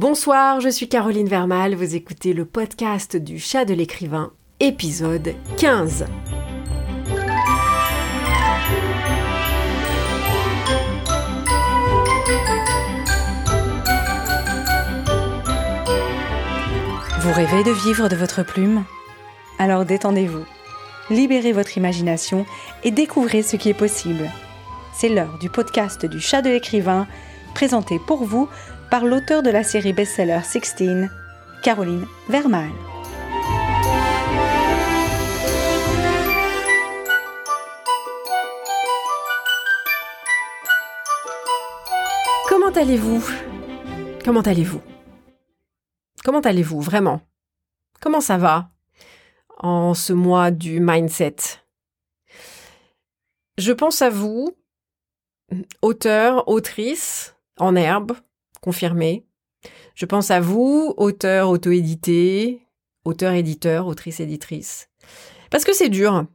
Bonsoir, je suis Caroline Vermal, vous écoutez le podcast du chat de l'écrivain, épisode 15. Vous rêvez de vivre de votre plume? Alors détendez-vous, libérez votre imagination et découvrez ce qui est possible. C'est l'heure du podcast du chat de l'écrivain, présenté pour vous par l'auteur de la série best-seller 16, Caroline Vermal. Comment allez-vous? Comment allez-vous? Comment allez-vous vraiment? Comment ça va? En ce mois du mindset? Je pense à vous, auteur, autrice, en herbe, confirmé. Je pense à vous, auteur auto-édité, auteur-éditeur, autrice-éditrice. Parce que c'est dur.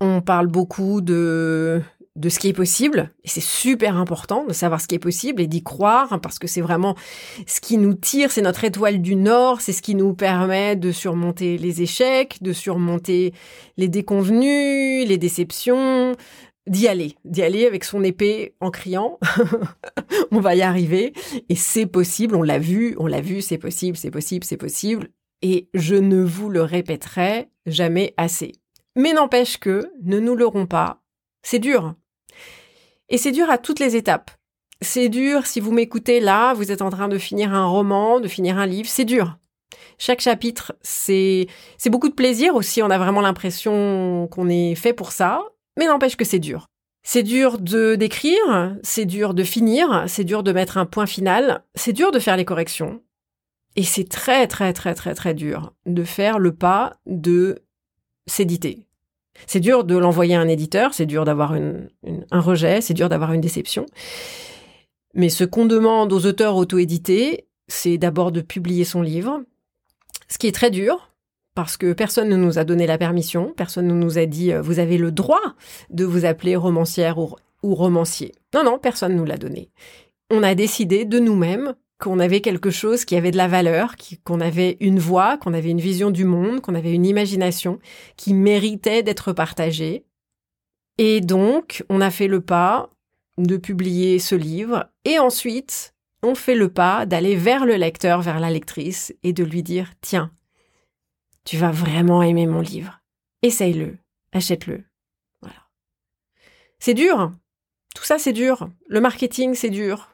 On parle beaucoup de de ce qui est possible, et c'est super important de savoir ce qui est possible et d'y croire, hein, parce que c'est vraiment ce qui nous tire, c'est notre étoile du Nord, c'est ce qui nous permet de surmonter les échecs, de surmonter les déconvenus, les déceptions, d'y aller, d'y aller avec son épée en criant, on va y arriver, et c'est possible, on l'a vu, on l'a vu, c'est possible, c'est possible, c'est possible, et je ne vous le répéterai jamais assez. Mais n'empêche que, ne nous leurrons pas, c'est dur. Et c'est dur à toutes les étapes. C'est dur si vous m'écoutez là, vous êtes en train de finir un roman, de finir un livre, c'est dur. Chaque chapitre, c'est c'est beaucoup de plaisir aussi, on a vraiment l'impression qu'on est fait pour ça, mais n'empêche que c'est dur. C'est dur de d'écrire, c'est dur de finir, c'est dur de mettre un point final, c'est dur de faire les corrections. Et c'est très très très très très dur de faire le pas de s'éditer. C'est dur de l'envoyer à un éditeur, c'est dur d'avoir un rejet, c'est dur d'avoir une déception. Mais ce qu'on demande aux auteurs auto-édités, c'est d'abord de publier son livre, ce qui est très dur, parce que personne ne nous a donné la permission, personne ne nous a dit euh, vous avez le droit de vous appeler romancière ou, ou romancier. Non, non, personne ne nous l'a donné. On a décidé de nous-mêmes qu'on avait quelque chose qui avait de la valeur, qu'on avait une voix, qu'on avait une vision du monde, qu'on avait une imagination qui méritait d'être partagée. Et donc, on a fait le pas de publier ce livre et ensuite, on fait le pas d'aller vers le lecteur, vers la lectrice et de lui dire, tiens, tu vas vraiment aimer mon livre. Essaye-le, achète-le. Voilà. C'est dur. Tout ça, c'est dur. Le marketing, c'est dur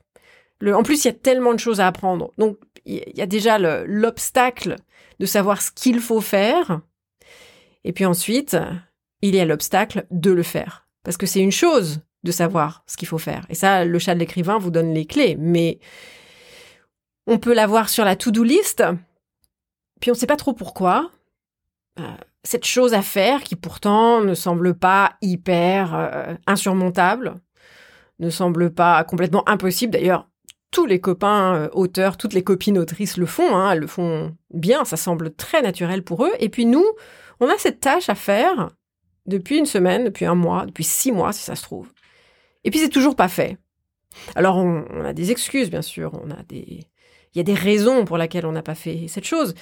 en plus, il y a tellement de choses à apprendre. Donc, il y a déjà l'obstacle de savoir ce qu'il faut faire. Et puis ensuite, il y a l'obstacle de le faire. Parce que c'est une chose de savoir ce qu'il faut faire. Et ça, le chat de l'écrivain vous donne les clés. Mais on peut l'avoir sur la to-do list. Puis on ne sait pas trop pourquoi. Euh, cette chose à faire qui pourtant ne semble pas hyper euh, insurmontable, ne semble pas complètement impossible. D'ailleurs, tous les copains euh, auteurs, toutes les copines autrices le font, hein, elles le font bien, ça semble très naturel pour eux. Et puis nous, on a cette tâche à faire depuis une semaine, depuis un mois, depuis six mois si ça se trouve. Et puis c'est toujours pas fait. Alors on, on, a des excuses bien sûr, on a des, il y a des raisons pour lesquelles on n'a pas fait cette chose.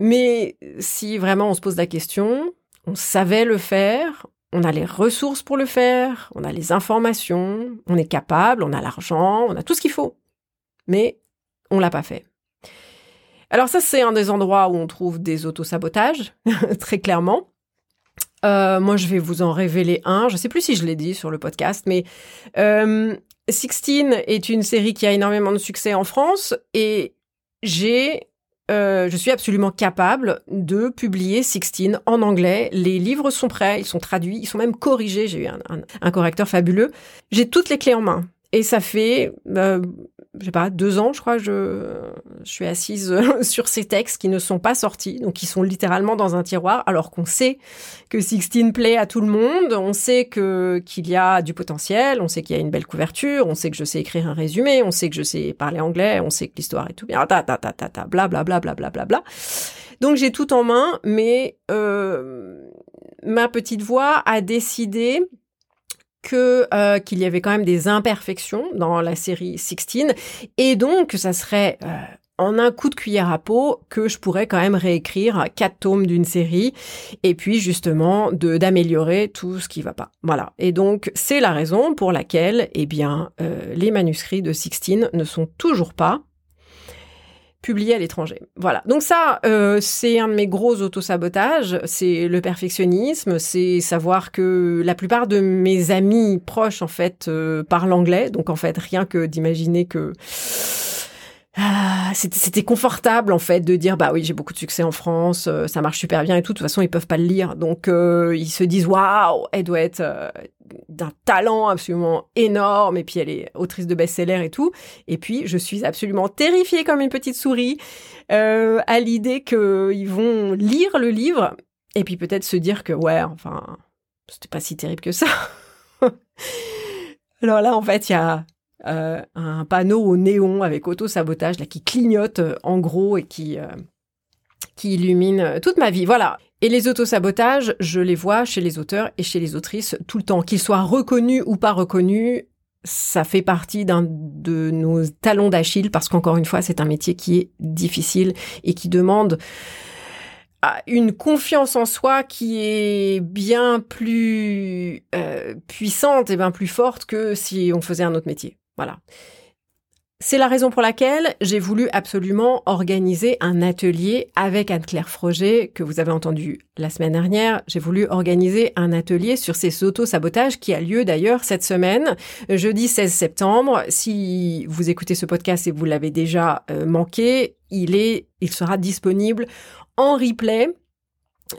Mais si vraiment on se pose la question, on savait le faire, on a les ressources pour le faire, on a les informations, on est capable, on a l'argent, on a tout ce qu'il faut. Mais on l'a pas fait. Alors ça, c'est un des endroits où on trouve des autosabotages, très clairement. Euh, moi, je vais vous en révéler un. Je ne sais plus si je l'ai dit sur le podcast, mais euh, Sixteen est une série qui a énormément de succès en France et j'ai euh, je suis absolument capable de publier Sixteen en anglais. Les livres sont prêts, ils sont traduits, ils sont même corrigés. J'ai eu un, un, correcteur fabuleux. J'ai toutes les clés en main. Et ça fait, euh, je sais pas, deux ans, je crois, je, suis assise sur ces textes qui ne sont pas sortis, donc qui sont littéralement dans un tiroir, alors qu'on sait que Sixteen plaît à tout le monde, on sait que qu'il y a du potentiel, on sait qu'il y a une belle couverture, on sait que je sais écrire un résumé, on sait que je sais parler anglais, on sait que l'histoire est tout bien, ta ta ta ta ta, bla bla bla bla bla bla bla. Donc j'ai tout en main, mais euh, ma petite voix a décidé que euh, qu'il y avait quand même des imperfections dans la série 16 et donc ça serait euh, en un coup de cuillère à peau que je pourrais quand même réécrire quatre tomes d'une série et puis justement de d'améliorer tout ce qui va pas. Voilà. Et donc c'est la raison pour laquelle eh bien euh, les manuscrits de Sixtine ne sont toujours pas publiés à l'étranger. Voilà. Donc ça, euh, c'est un de mes gros autosabotages. C'est le perfectionnisme. C'est savoir que la plupart de mes amis proches, en fait, euh, parlent anglais. Donc en fait, rien que d'imaginer que ah, c'était confortable en fait de dire bah oui j'ai beaucoup de succès en France euh, ça marche super bien et tout. De toute façon ils peuvent pas le lire. Donc euh, ils se disent waouh elle doit être euh, d'un talent absolument énorme et puis elle est autrice de best-seller et tout. Et puis je suis absolument terrifiée comme une petite souris à l'idée qu'ils vont lire le livre et puis peut-être se dire que ouais enfin c'était pas si terrible que ça. Alors là en fait il y a euh, un panneau au néon avec auto-sabotage là, qui clignote euh, en gros et qui, euh, qui illumine toute ma vie. Voilà. Et les auto-sabotages, je les vois chez les auteurs et chez les autrices tout le temps. Qu'ils soient reconnus ou pas reconnus, ça fait partie d'un de nos talons d'Achille parce qu'encore une fois, c'est un métier qui est difficile et qui demande une confiance en soi qui est bien plus puissante et bien plus forte que si on faisait un autre métier. Voilà. C'est la raison pour laquelle j'ai voulu absolument organiser un atelier avec Anne-Claire Froger, que vous avez entendu la semaine dernière. J'ai voulu organiser un atelier sur ces auto-sabotages qui a lieu d'ailleurs cette semaine, jeudi 16 septembre. Si vous écoutez ce podcast et vous l'avez déjà euh, manqué, il est, il sera disponible en replay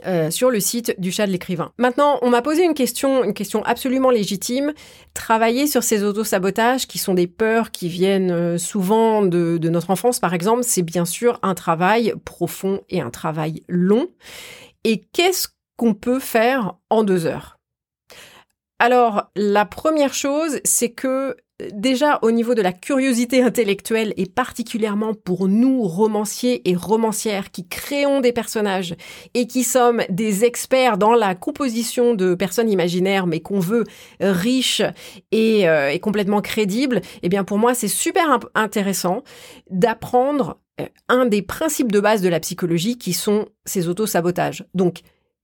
euh, sur le site du chat de l'écrivain. Maintenant, on m'a posé une question, une question absolument légitime. Travailler sur ces autosabotages qui sont des peurs qui viennent euh, souvent de, de notre enfance, par exemple, c'est bien sûr un travail profond et un travail long. Et qu'est-ce qu'on peut faire en deux heures? Alors, la première chose, c'est que déjà au niveau de la curiosité intellectuelle et particulièrement pour nous romanciers et romancières qui créons des personnages et qui sommes des experts dans la composition de personnes imaginaires mais qu'on veut riches et, euh, complètement crédibles, eh bien pour moi c'est super intéressant d'apprendre euh, un des principes de base de la psychologie qui sont ces autosabotages. Donc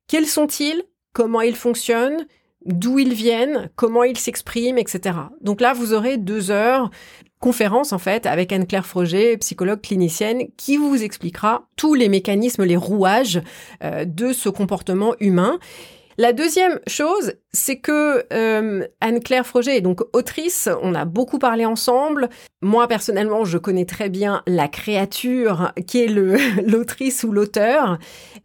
quels sont-ils? Comment ils fonctionnent? D'où ils viennent, comment ils s'expriment, etc. Donc là, vous aurez deux heures conférence en fait avec Anne-Claire Froger, psychologue clinicienne, qui vous expliquera tous les mécanismes, les rouages euh, de ce comportement humain. La deuxième chose, c'est que euh, Anne-Claire Froger est donc autrice, on a beaucoup parlé ensemble. Moi personnellement, je connais très bien la créature qui est l'autrice ou l'auteur,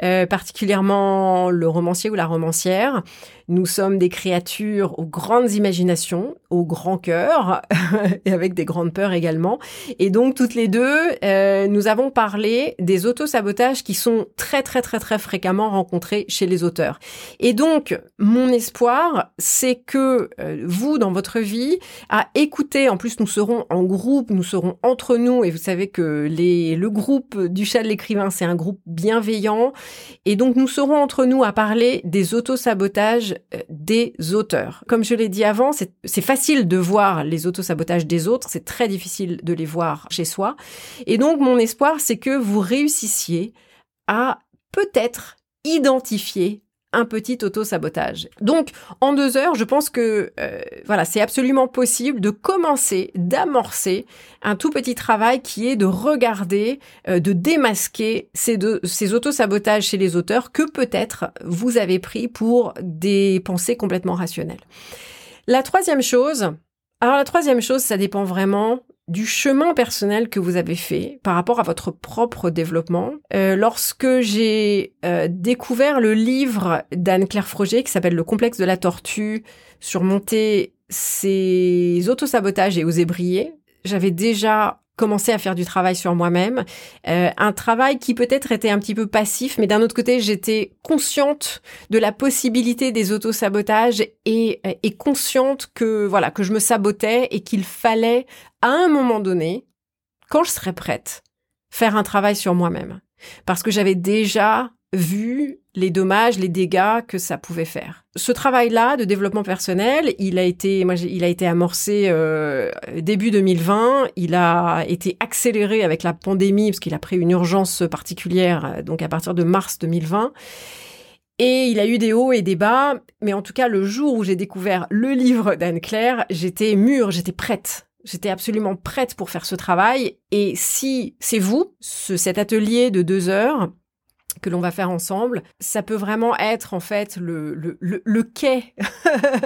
euh, particulièrement le romancier ou la romancière. Nous sommes des créatures aux grandes imaginations, au grand cœur, et avec des grandes peurs également. Et donc, toutes les deux, euh, nous avons parlé des autosabotages qui sont très, très, très, très fréquemment rencontrés chez les auteurs. Et donc, mon espoir, c'est que euh, vous, dans votre vie, à écouter, en plus, nous serons en groupe, nous serons entre nous, et vous savez que le groupe du chat de l'écrivain, c'est un groupe bienveillant, et donc nous serons entre nous à parler des autosabotages euh, des auteurs. Comme je l'ai dit avant, c'est facile de voir les autosabotages des autres, c'est très difficile de les voir chez soi. Et donc mon espoir, c'est que vous réussissiez à peut-être identifier un petit auto-sabotage. Donc, en deux heures, je pense que euh, voilà, c'est absolument possible de commencer, d'amorcer un tout petit travail qui est de regarder, euh, de démasquer ces, deux, ces auto-sabotages chez les auteurs que peut-être vous avez pris pour des pensées complètement rationnelles. La troisième chose, alors la troisième chose, ça dépend vraiment du chemin personnel que vous avez fait par rapport à votre propre développement. Euh, lorsque j'ai euh, découvert le livre d'Anne-Claire Froger qui s'appelle Le complexe de la tortue, surmonter ses autosabotages et oser briller, j'avais déjà commencer à faire du travail sur moi-même, euh, un travail qui peut-être était un petit peu passif, mais d'un autre côté, j'étais consciente de la possibilité des autosabotages et, et consciente que voilà que je me sabotais et qu'il fallait à un moment donné, quand je serais prête, faire un travail sur moi-même, parce que j'avais déjà vu les dommages, les dégâts que ça pouvait faire. Ce travail-là de développement personnel, il a été, moi, il a été amorcé euh, début 2020. Il a été accéléré avec la pandémie parce qu'il a pris une urgence particulière, euh, donc à partir de mars 2020. Et il a eu des hauts et des bas, mais en tout cas, le jour où j'ai découvert le livre d'Anne-Claire, j'étais mûre, j'étais prête. J'étais absolument prête pour faire ce travail. Et si c'est vous, ce, cet atelier de deux heures, que l'on va faire ensemble, ça peut vraiment être en fait le, le, le, quai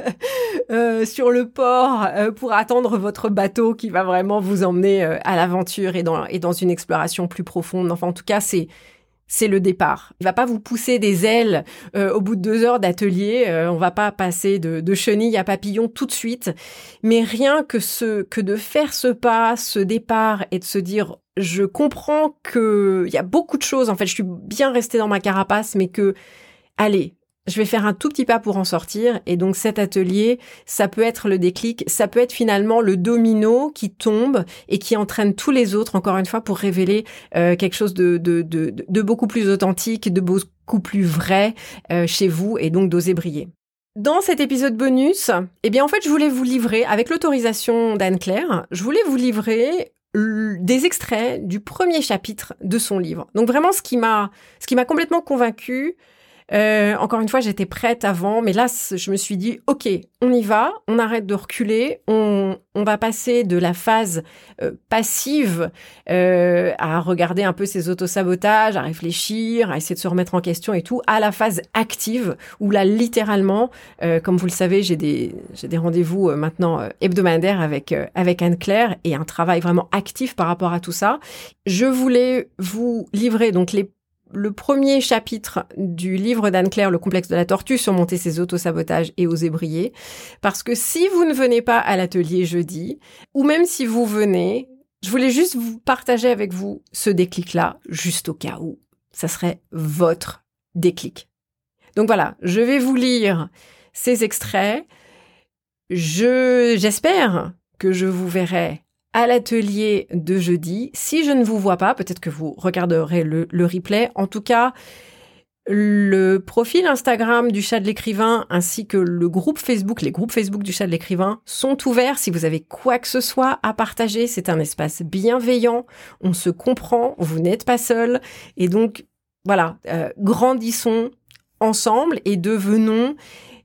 euh, sur le port euh, pour attendre votre bateau qui va vraiment vous emmener euh, à l'aventure et dans, et dans une exploration plus profonde. Enfin, en tout cas, c'est c'est le départ. Il va pas vous pousser des ailes au bout de deux heures d'atelier. on va pas passer de, de chenille à papillon tout de suite. Mais rien que ce que de faire ce pas, ce départ et de se dire je comprends que il y a beaucoup de choses. En fait, je suis bien restée dans ma carapace, mais que, allez, je vais faire un tout petit pas pour en sortir. Et donc cet atelier, ça peut être le déclic, ça peut être finalement le domino qui tombe et qui entraîne tous les autres, encore une fois, pour révéler euh, quelque chose de, de, de, de, beaucoup plus authentique, de beaucoup plus vrai euh, chez vous et donc d'oser briller. Dans cet épisode bonus, eh bien en fait, je voulais vous livrer, avec l'autorisation d'Anne-Claire, je voulais vous livrer des extraits du premier chapitre de son livre. Donc vraiment, ce qui m'a, ce qui m'a complètement convaincu, euh, encore une fois, j'étais prête avant, mais là, je me suis dit, ok, on y va, on arrête de reculer, on, on va passer de la phase euh, passive euh, à regarder un peu ses autosabotages, à réfléchir, à essayer de se remettre en question et tout, à la phase active, où là, littéralement, comme vous le savez, j'ai des, des rendez-vous maintenant hebdomadaires avec, avec Anne-Claire et un travail vraiment actif par rapport à tout ça. Je voulais vous livrer donc les le premier chapitre du livre d'Anne-Claire, Le complexe de la tortue, surmonter ses autosabotages et oser briller. Parce que si vous ne venez pas à l'atelier jeudi, ou même si vous venez, je voulais juste vous partager avec vous ce déclic-là, juste au cas où ça serait votre déclic. Donc voilà, je vais vous lire ces extraits. Je, j'espère que je vous verrai à l'atelier de jeudi. Si je ne vous vois pas, peut-être que vous regarderez le, replay. En tout cas, le profil Instagram du chat de l'écrivain ainsi que le groupe Facebook, les groupes Facebook du chat de l'écrivain sont ouverts si vous avez quoi que ce soit à partager. C'est un espace bienveillant, on se comprend, vous n'êtes pas seul. Et donc, voilà, euh, grandissons ensemble et devenons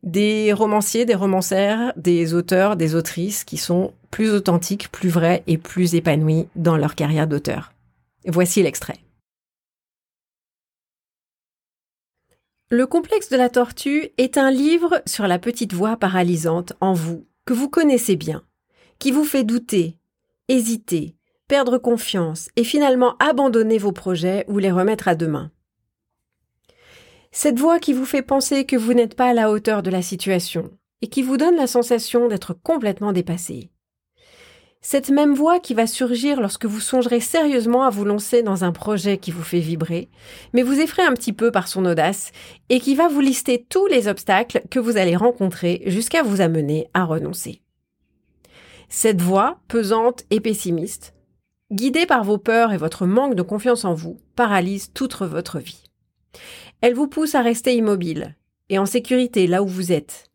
des romanciers, des romancières, des auteurs, des autrices qui sont plus authentiques, plus vrais et plus épanouis dans leur carrière d'auteur. Voici l'extrait. Le complexe de la tortue est un livre sur la petite voix paralysante en vous, que vous connaissez bien, qui vous fait douter, hésiter, perdre confiance et finalement abandonner vos projets ou les remettre à demain. Cette voix qui vous fait penser que vous n'êtes pas à la hauteur de la situation et qui vous donne la sensation d'être complètement dépassé. Cette même voix qui va surgir lorsque vous songerez sérieusement à vous lancer dans un projet qui vous fait vibrer, mais vous effraie un petit peu par son audace, et qui va vous lister tous les obstacles que vous allez rencontrer jusqu'à vous amener à renoncer. Cette voix, pesante et pessimiste, guidée par vos peurs et votre manque de confiance en vous, paralyse toute votre vie. Elle vous pousse à rester immobile et en sécurité là où vous êtes,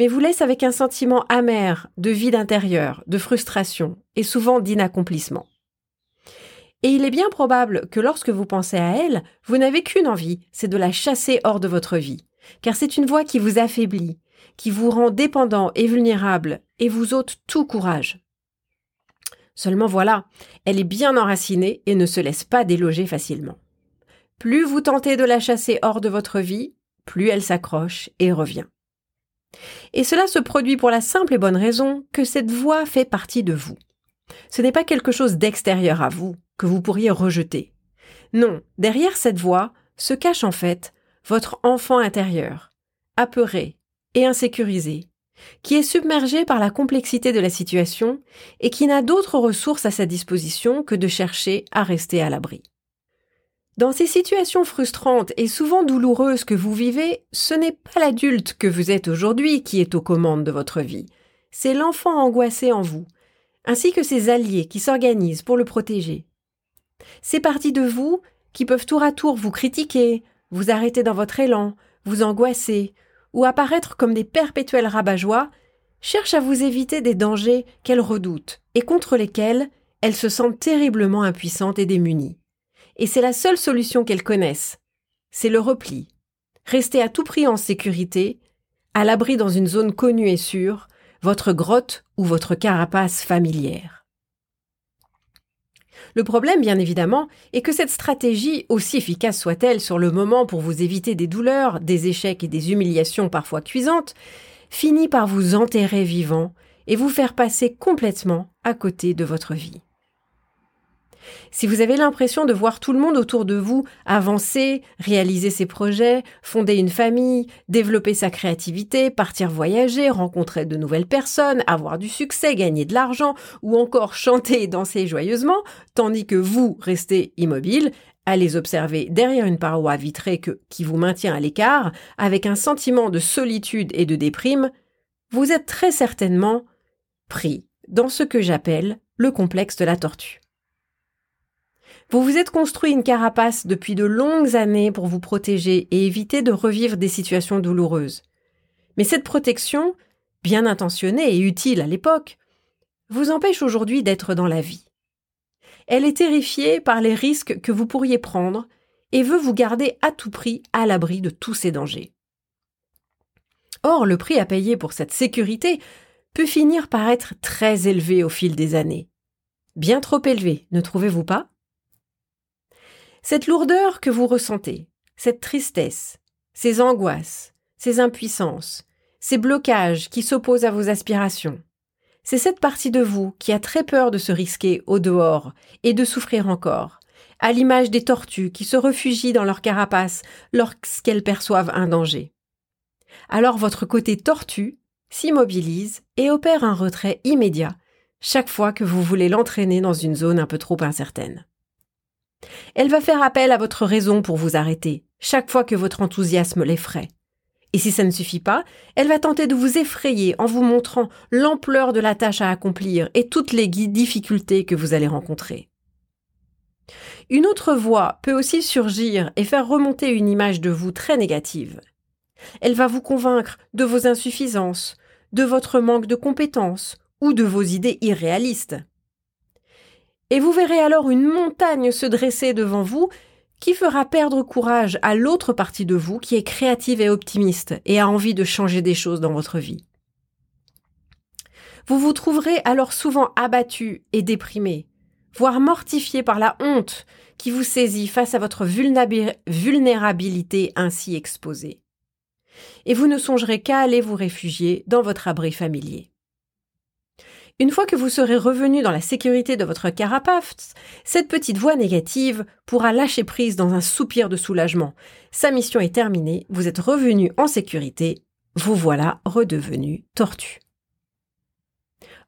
mais vous laisse avec un sentiment amer de vide intérieur, de frustration et souvent d'inaccomplissement. Et il est bien probable que lorsque vous pensez à elle, vous n'avez qu'une envie, c'est de la chasser hors de votre vie, car c'est une voix qui vous affaiblit, qui vous rend dépendant et vulnérable, et vous ôte tout courage. Seulement voilà, elle est bien enracinée et ne se laisse pas déloger facilement. Plus vous tentez de la chasser hors de votre vie, plus elle s'accroche et revient. Et cela se produit pour la simple et bonne raison que cette voix fait partie de vous. Ce n'est pas quelque chose d'extérieur à vous que vous pourriez rejeter. Non, derrière cette voix se cache en fait votre enfant intérieur, apeuré et insécurisé, qui est submergé par la complexité de la situation et qui n'a d'autres ressources à sa disposition que de chercher à rester à l'abri. Dans ces situations frustrantes et souvent douloureuses que vous vivez, ce n'est pas l'adulte que vous êtes aujourd'hui qui est aux commandes de votre vie, c'est l'enfant angoissé en vous, ainsi que ses alliés qui s'organisent pour le protéger. Ces parties de vous qui peuvent tour à tour vous critiquer, vous arrêter dans votre élan, vous angoisser, ou apparaître comme des perpétuels rabat-joie, cherchent à vous éviter des dangers qu'elles redoutent et contre lesquels elles se sentent terriblement impuissantes et démunies. Et c'est la seule solution qu'elles connaissent. C'est le repli. Rester à tout prix en sécurité, à l'abri dans une zone connue et sûre, votre grotte ou votre carapace familière. Le problème, bien évidemment, est que cette stratégie, aussi efficace soit-elle sur le moment pour vous éviter des douleurs, des échecs et des humiliations parfois cuisantes, finit par vous enterrer vivant et vous faire passer complètement à côté de votre vie. Si vous avez l'impression de voir tout le monde autour de vous avancer, réaliser ses projets, fonder une famille, développer sa créativité, partir voyager, rencontrer de nouvelles personnes, avoir du succès, gagner de l'argent, ou encore chanter et danser joyeusement, tandis que vous restez immobile, à les observer derrière une paroi vitrée qui vous maintient à l'écart, avec un sentiment de solitude et de déprime, vous êtes très certainement pris dans ce que j'appelle le complexe de la tortue. Vous vous êtes construit une carapace depuis de longues années pour vous protéger et éviter de revivre des situations douloureuses. Mais cette protection, bien intentionnée et utile à l'époque, vous empêche aujourd'hui d'être dans la vie. Elle est terrifiée par les risques que vous pourriez prendre et veut vous garder à tout prix à l'abri de tous ces dangers. Or, le prix à payer pour cette sécurité peut finir par être très élevé au fil des années. Bien trop élevé, ne trouvez-vous pas? Cette lourdeur que vous ressentez, cette tristesse, ces angoisses, ces impuissances, ces blocages qui s'opposent à vos aspirations, c'est cette partie de vous qui a très peur de se risquer au dehors et de souffrir encore, à l'image des tortues qui se réfugient dans leur carapace lorsqu'elles perçoivent un danger. Alors votre côté tortue s'immobilise et opère un retrait immédiat chaque fois que vous voulez l'entraîner dans une zone un peu trop incertaine. Elle va faire appel à votre raison pour vous arrêter, chaque fois que votre enthousiasme l'effraie. Et si ça ne suffit pas, elle va tenter de vous effrayer en vous montrant l'ampleur de la tâche à accomplir et toutes les difficultés que vous allez rencontrer. Une autre voix peut aussi surgir et faire remonter une image de vous très négative. Elle va vous convaincre de vos insuffisances, de votre manque de compétences ou de vos idées irréalistes. Et vous verrez alors une montagne se dresser devant vous qui fera perdre courage à l'autre partie de vous qui est créative et optimiste et a envie de changer des choses dans votre vie. Vous vous trouverez alors souvent abattu et déprimé, voire mortifié par la honte qui vous saisit face à votre vulnérabilité ainsi exposée. Et vous ne songerez qu'à aller vous réfugier dans votre abri familier. Une fois que vous serez revenu dans la sécurité de votre carapace, cette petite voix négative pourra lâcher prise dans un soupir de soulagement. Sa mission est terminée, vous êtes revenu en sécurité, vous voilà redevenu tortue.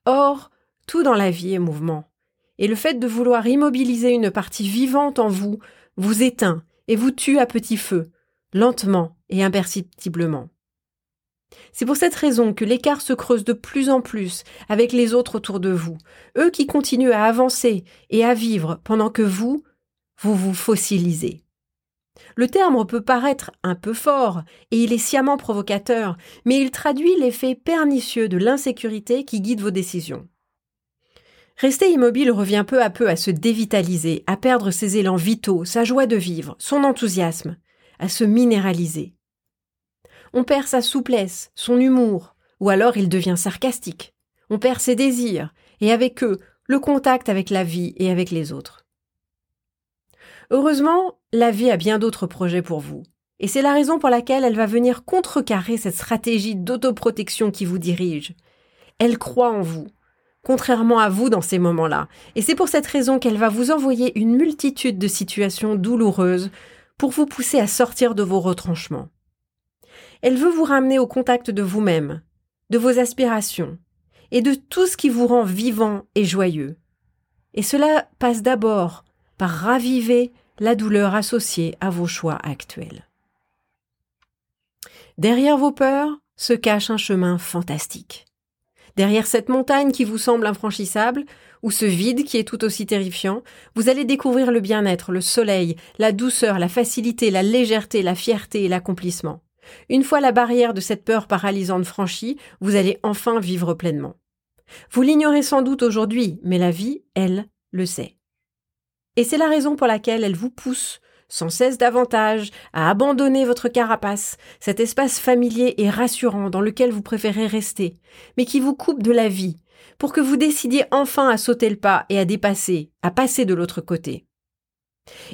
Or, tout dans la vie est mouvement, et le fait de vouloir immobiliser une partie vivante en vous vous éteint et vous tue à petit feu, lentement et imperceptiblement. C'est pour cette raison que l'écart se creuse de plus en plus avec les autres autour de vous, eux qui continuent à avancer et à vivre pendant que vous, vous vous fossilisez. Le terme peut paraître un peu fort, et il est sciemment provocateur, mais il traduit l'effet pernicieux de l'insécurité qui guide vos décisions. Rester immobile revient peu à peu à se dévitaliser, à perdre ses élans vitaux, sa joie de vivre, son enthousiasme, à se minéraliser on perd sa souplesse, son humour, ou alors il devient sarcastique. On perd ses désirs, et avec eux, le contact avec la vie et avec les autres. Heureusement, la vie a bien d'autres projets pour vous, et c'est la raison pour laquelle elle va venir contrecarrer cette stratégie d'autoprotection qui vous dirige. Elle croit en vous, contrairement à vous dans ces moments-là, et c'est pour cette raison qu'elle va vous envoyer une multitude de situations douloureuses pour vous pousser à sortir de vos retranchements. Elle veut vous ramener au contact de vous-même, de vos aspirations, et de tout ce qui vous rend vivant et joyeux. Et cela passe d'abord par raviver la douleur associée à vos choix actuels. Derrière vos peurs se cache un chemin fantastique. Derrière cette montagne qui vous semble infranchissable, ou ce vide qui est tout aussi terrifiant, vous allez découvrir le bien-être, le soleil, la douceur, la facilité, la légèreté, la fierté et l'accomplissement. Une fois la barrière de cette peur paralysante franchie, vous allez enfin vivre pleinement. Vous l'ignorez sans doute aujourd'hui, mais la vie, elle, le sait. Et c'est la raison pour laquelle elle vous pousse, sans cesse davantage, à abandonner votre carapace, cet espace familier et rassurant dans lequel vous préférez rester, mais qui vous coupe de la vie, pour que vous décidiez enfin à sauter le pas et à dépasser, à passer de l'autre côté.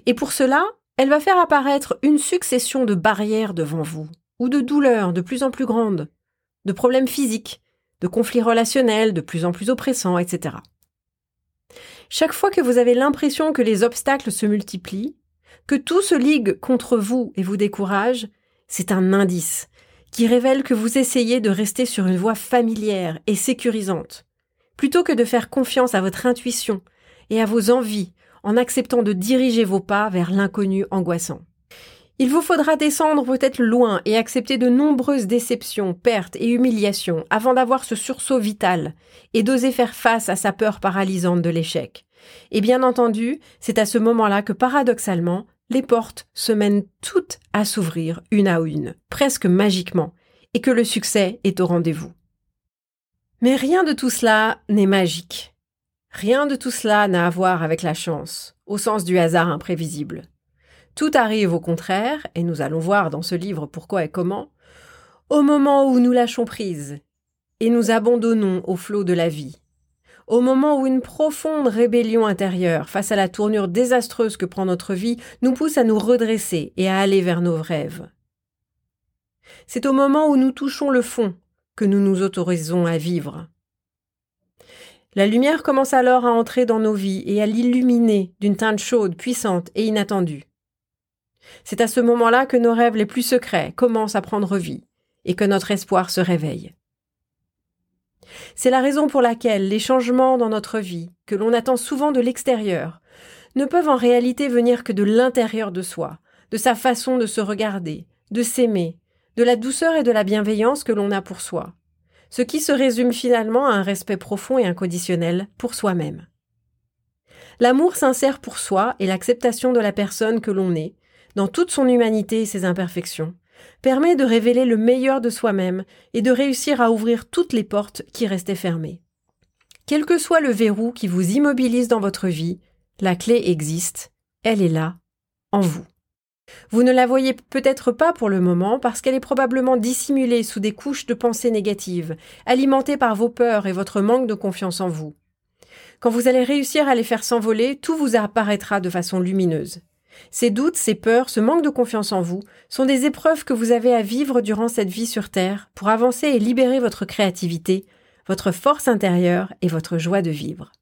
Et pour cela, elle va faire apparaître une succession de barrières devant vous, ou de douleurs de plus en plus grandes, de problèmes physiques, de conflits relationnels de plus en plus oppressants, etc. Chaque fois que vous avez l'impression que les obstacles se multiplient, que tout se ligue contre vous et vous décourage, c'est un indice qui révèle que vous essayez de rester sur une voie familière et sécurisante, plutôt que de faire confiance à votre intuition et à vos envies en acceptant de diriger vos pas vers l'inconnu angoissant. Il vous faudra descendre peut-être loin et accepter de nombreuses déceptions, pertes et humiliations avant d'avoir ce sursaut vital et d'oser faire face à sa peur paralysante de l'échec. Et bien entendu, c'est à ce moment-là que paradoxalement, les portes se mènent toutes à s'ouvrir une à une, presque magiquement, et que le succès est au rendez-vous. Mais rien de tout cela n'est magique. Rien de tout cela n'a à voir avec la chance, au sens du hasard imprévisible. Tout arrive au contraire, et nous allons voir dans ce livre pourquoi et comment, au moment où nous lâchons prise et nous abandonnons au flot de la vie, au moment où une profonde rébellion intérieure face à la tournure désastreuse que prend notre vie nous pousse à nous redresser et à aller vers nos rêves. C'est au moment où nous touchons le fond que nous nous autorisons à vivre. La lumière commence alors à entrer dans nos vies et à l'illuminer d'une teinte chaude, puissante et inattendue. C'est à ce moment-là que nos rêves les plus secrets commencent à prendre vie et que notre espoir se réveille. C'est la raison pour laquelle les changements dans notre vie, que l'on attend souvent de l'extérieur, ne peuvent en réalité venir que de l'intérieur de soi, de sa façon de se regarder, de s'aimer, de la douceur et de la bienveillance que l'on a pour soi, ce qui se résume finalement à un respect profond et inconditionnel pour soi-même. L'amour sincère pour soi et l'acceptation de la personne que l'on est, dans toute son humanité et ses imperfections, permet de révéler le meilleur de soi-même et de réussir à ouvrir toutes les portes qui restaient fermées. Quel que soit le verrou qui vous immobilise dans votre vie, la clé existe, elle est là, en vous. Vous ne la voyez peut-être pas pour le moment parce qu'elle est probablement dissimulée sous des couches de pensées négatives, alimentées par vos peurs et votre manque de confiance en vous. Quand vous allez réussir à les faire s'envoler, tout vous apparaîtra de façon lumineuse. Ces doutes, ces peurs, ce manque de confiance en vous sont des épreuves que vous avez à vivre durant cette vie sur Terre pour avancer et libérer votre créativité, votre force intérieure et votre joie de vivre.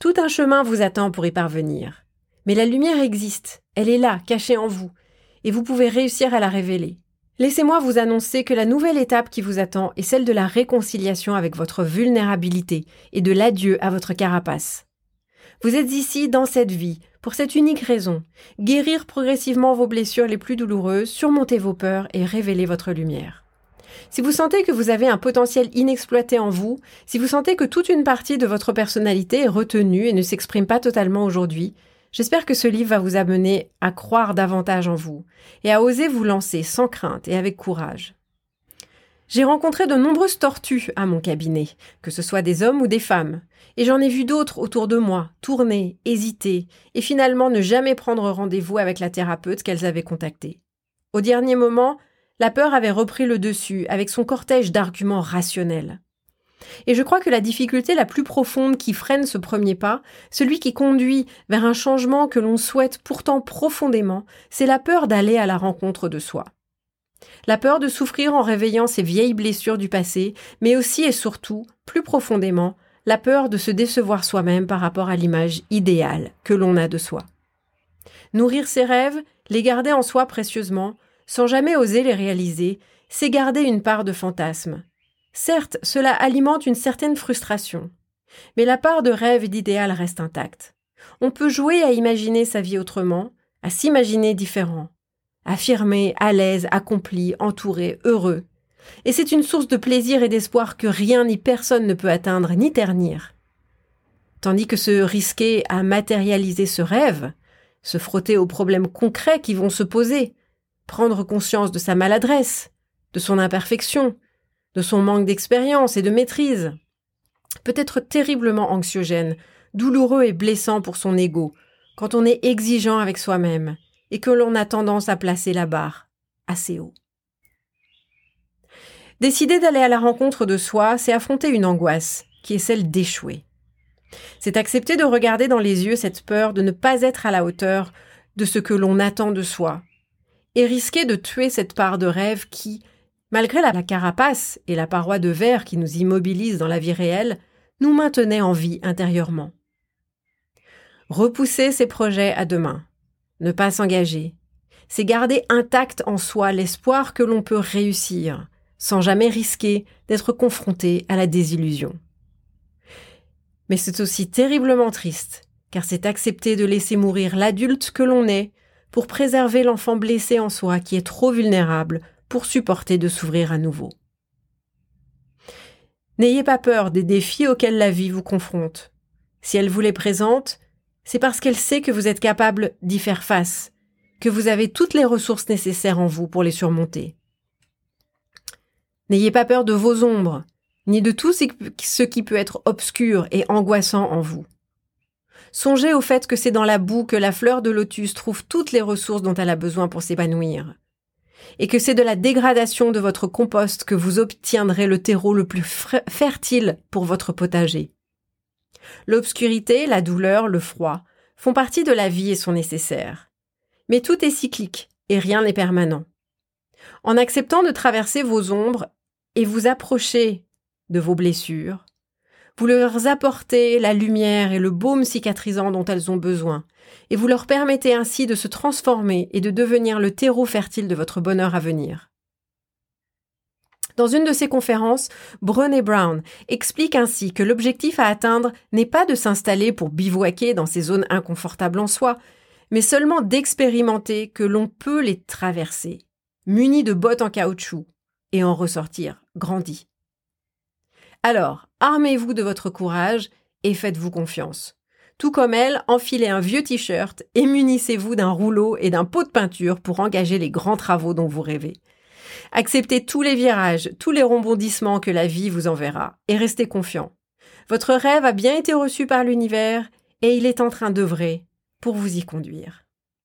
Tout un chemin vous attend pour y parvenir. Mais la lumière existe, elle est là, cachée en vous, et vous pouvez réussir à la révéler. Laissez-moi vous annoncer que la nouvelle étape qui vous attend est celle de la réconciliation avec votre vulnérabilité et de l'adieu à votre carapace. Vous êtes ici dans cette vie pour cette unique raison, guérir progressivement vos blessures les plus douloureuses, surmonter vos peurs et révéler votre lumière. Si vous sentez que vous avez un potentiel inexploité en vous, si vous sentez que toute une partie de votre personnalité est retenue et ne s'exprime pas totalement aujourd'hui, j'espère que ce livre va vous amener à croire davantage en vous et à oser vous lancer sans crainte et avec courage. J'ai rencontré de nombreuses tortues à mon cabinet, que ce soit des hommes ou des femmes, et j'en ai vu d'autres autour de moi, tourner, hésiter, et finalement ne jamais prendre rendez-vous avec la thérapeute qu'elles avaient contactée. Au dernier moment, la peur avait repris le dessus avec son cortège d'arguments rationnels. Et je crois que la difficulté la plus profonde qui freine ce premier pas, celui qui conduit vers un changement que l'on souhaite pourtant profondément, c'est la peur d'aller à la rencontre de soi. La peur de souffrir en réveillant ces vieilles blessures du passé, mais aussi et surtout, plus profondément, la peur de se décevoir soi-même par rapport à l'image idéale que l'on a de soi. Nourrir ses rêves, les garder en soi précieusement, sans jamais oser les réaliser, c'est garder une part de fantasme. Certes, cela alimente une certaine frustration, mais la part de rêve et d'idéal reste intacte. On peut jouer à imaginer sa vie autrement, à s'imaginer différent, affirmé, à l'aise, accompli, entouré, heureux. Et c'est une source de plaisir et d'espoir que rien ni personne ne peut atteindre ni ternir. tandis que se risquer à matérialiser ce rêve, se frotter aux problèmes concrets qui vont se poser, prendre conscience de sa maladresse, de son imperfection, de son manque d'expérience et de maîtrise, peut être terriblement anxiogène, douloureux et blessant pour son ego, quand on est exigeant avec soi-même et que l'on a tendance à placer la barre assez haut. Décider d'aller à la rencontre de soi, c'est affronter une angoisse, qui est celle d'échouer. C'est accepter de regarder dans les yeux cette peur de ne pas être à la hauteur de ce que l'on attend de soi, et risquer de tuer cette part de rêve qui, malgré la carapace et la paroi de verre qui nous immobilisent dans la vie réelle, nous maintenait en vie intérieurement. Repousser ses projets à demain, ne pas s'engager, c'est garder intact en soi l'espoir que l'on peut réussir, sans jamais risquer d'être confronté à la désillusion. Mais c'est aussi terriblement triste, car c'est accepter de laisser mourir l'adulte que l'on est pour préserver l'enfant blessé en soi qui est trop vulnérable pour supporter de s'ouvrir à nouveau. N'ayez pas peur des défis auxquels la vie vous confronte. Si elle vous les présente, c'est parce qu'elle sait que vous êtes capable d'y faire face, que vous avez toutes les ressources nécessaires en vous pour les surmonter. N'ayez pas peur de vos ombres, ni de tout ce qui peut être obscur et angoissant en vous. Songez au fait que c'est dans la boue que la fleur de lotus trouve toutes les ressources dont elle a besoin pour s'épanouir, et que c'est de la dégradation de votre compost que vous obtiendrez le terreau le plus fertile pour votre potager. L'obscurité, la douleur, le froid font partie de la vie et sont nécessaires. Mais tout est cyclique et rien n'est permanent. En acceptant de traverser vos ombres et vous approcher de vos blessures, vous leur apportez la lumière et le baume cicatrisant dont elles ont besoin, et vous leur permettez ainsi de se transformer et de devenir le terreau fertile de votre bonheur à venir. Dans une de ses conférences, Brené Brown explique ainsi que l'objectif à atteindre n'est pas de s'installer pour bivouaquer dans ces zones inconfortables en soi, mais seulement d'expérimenter que l'on peut les traverser, munis de bottes en caoutchouc, et en ressortir grandi. Alors, armez-vous de votre courage et faites-vous confiance. Tout comme elle, enfilez un vieux t-shirt et munissez-vous d'un rouleau et d'un pot de peinture pour engager les grands travaux dont vous rêvez. Acceptez tous les virages, tous les rebondissements que la vie vous enverra et restez confiant. Votre rêve a bien été reçu par l'univers et il est en train d'œuvrer pour vous y conduire.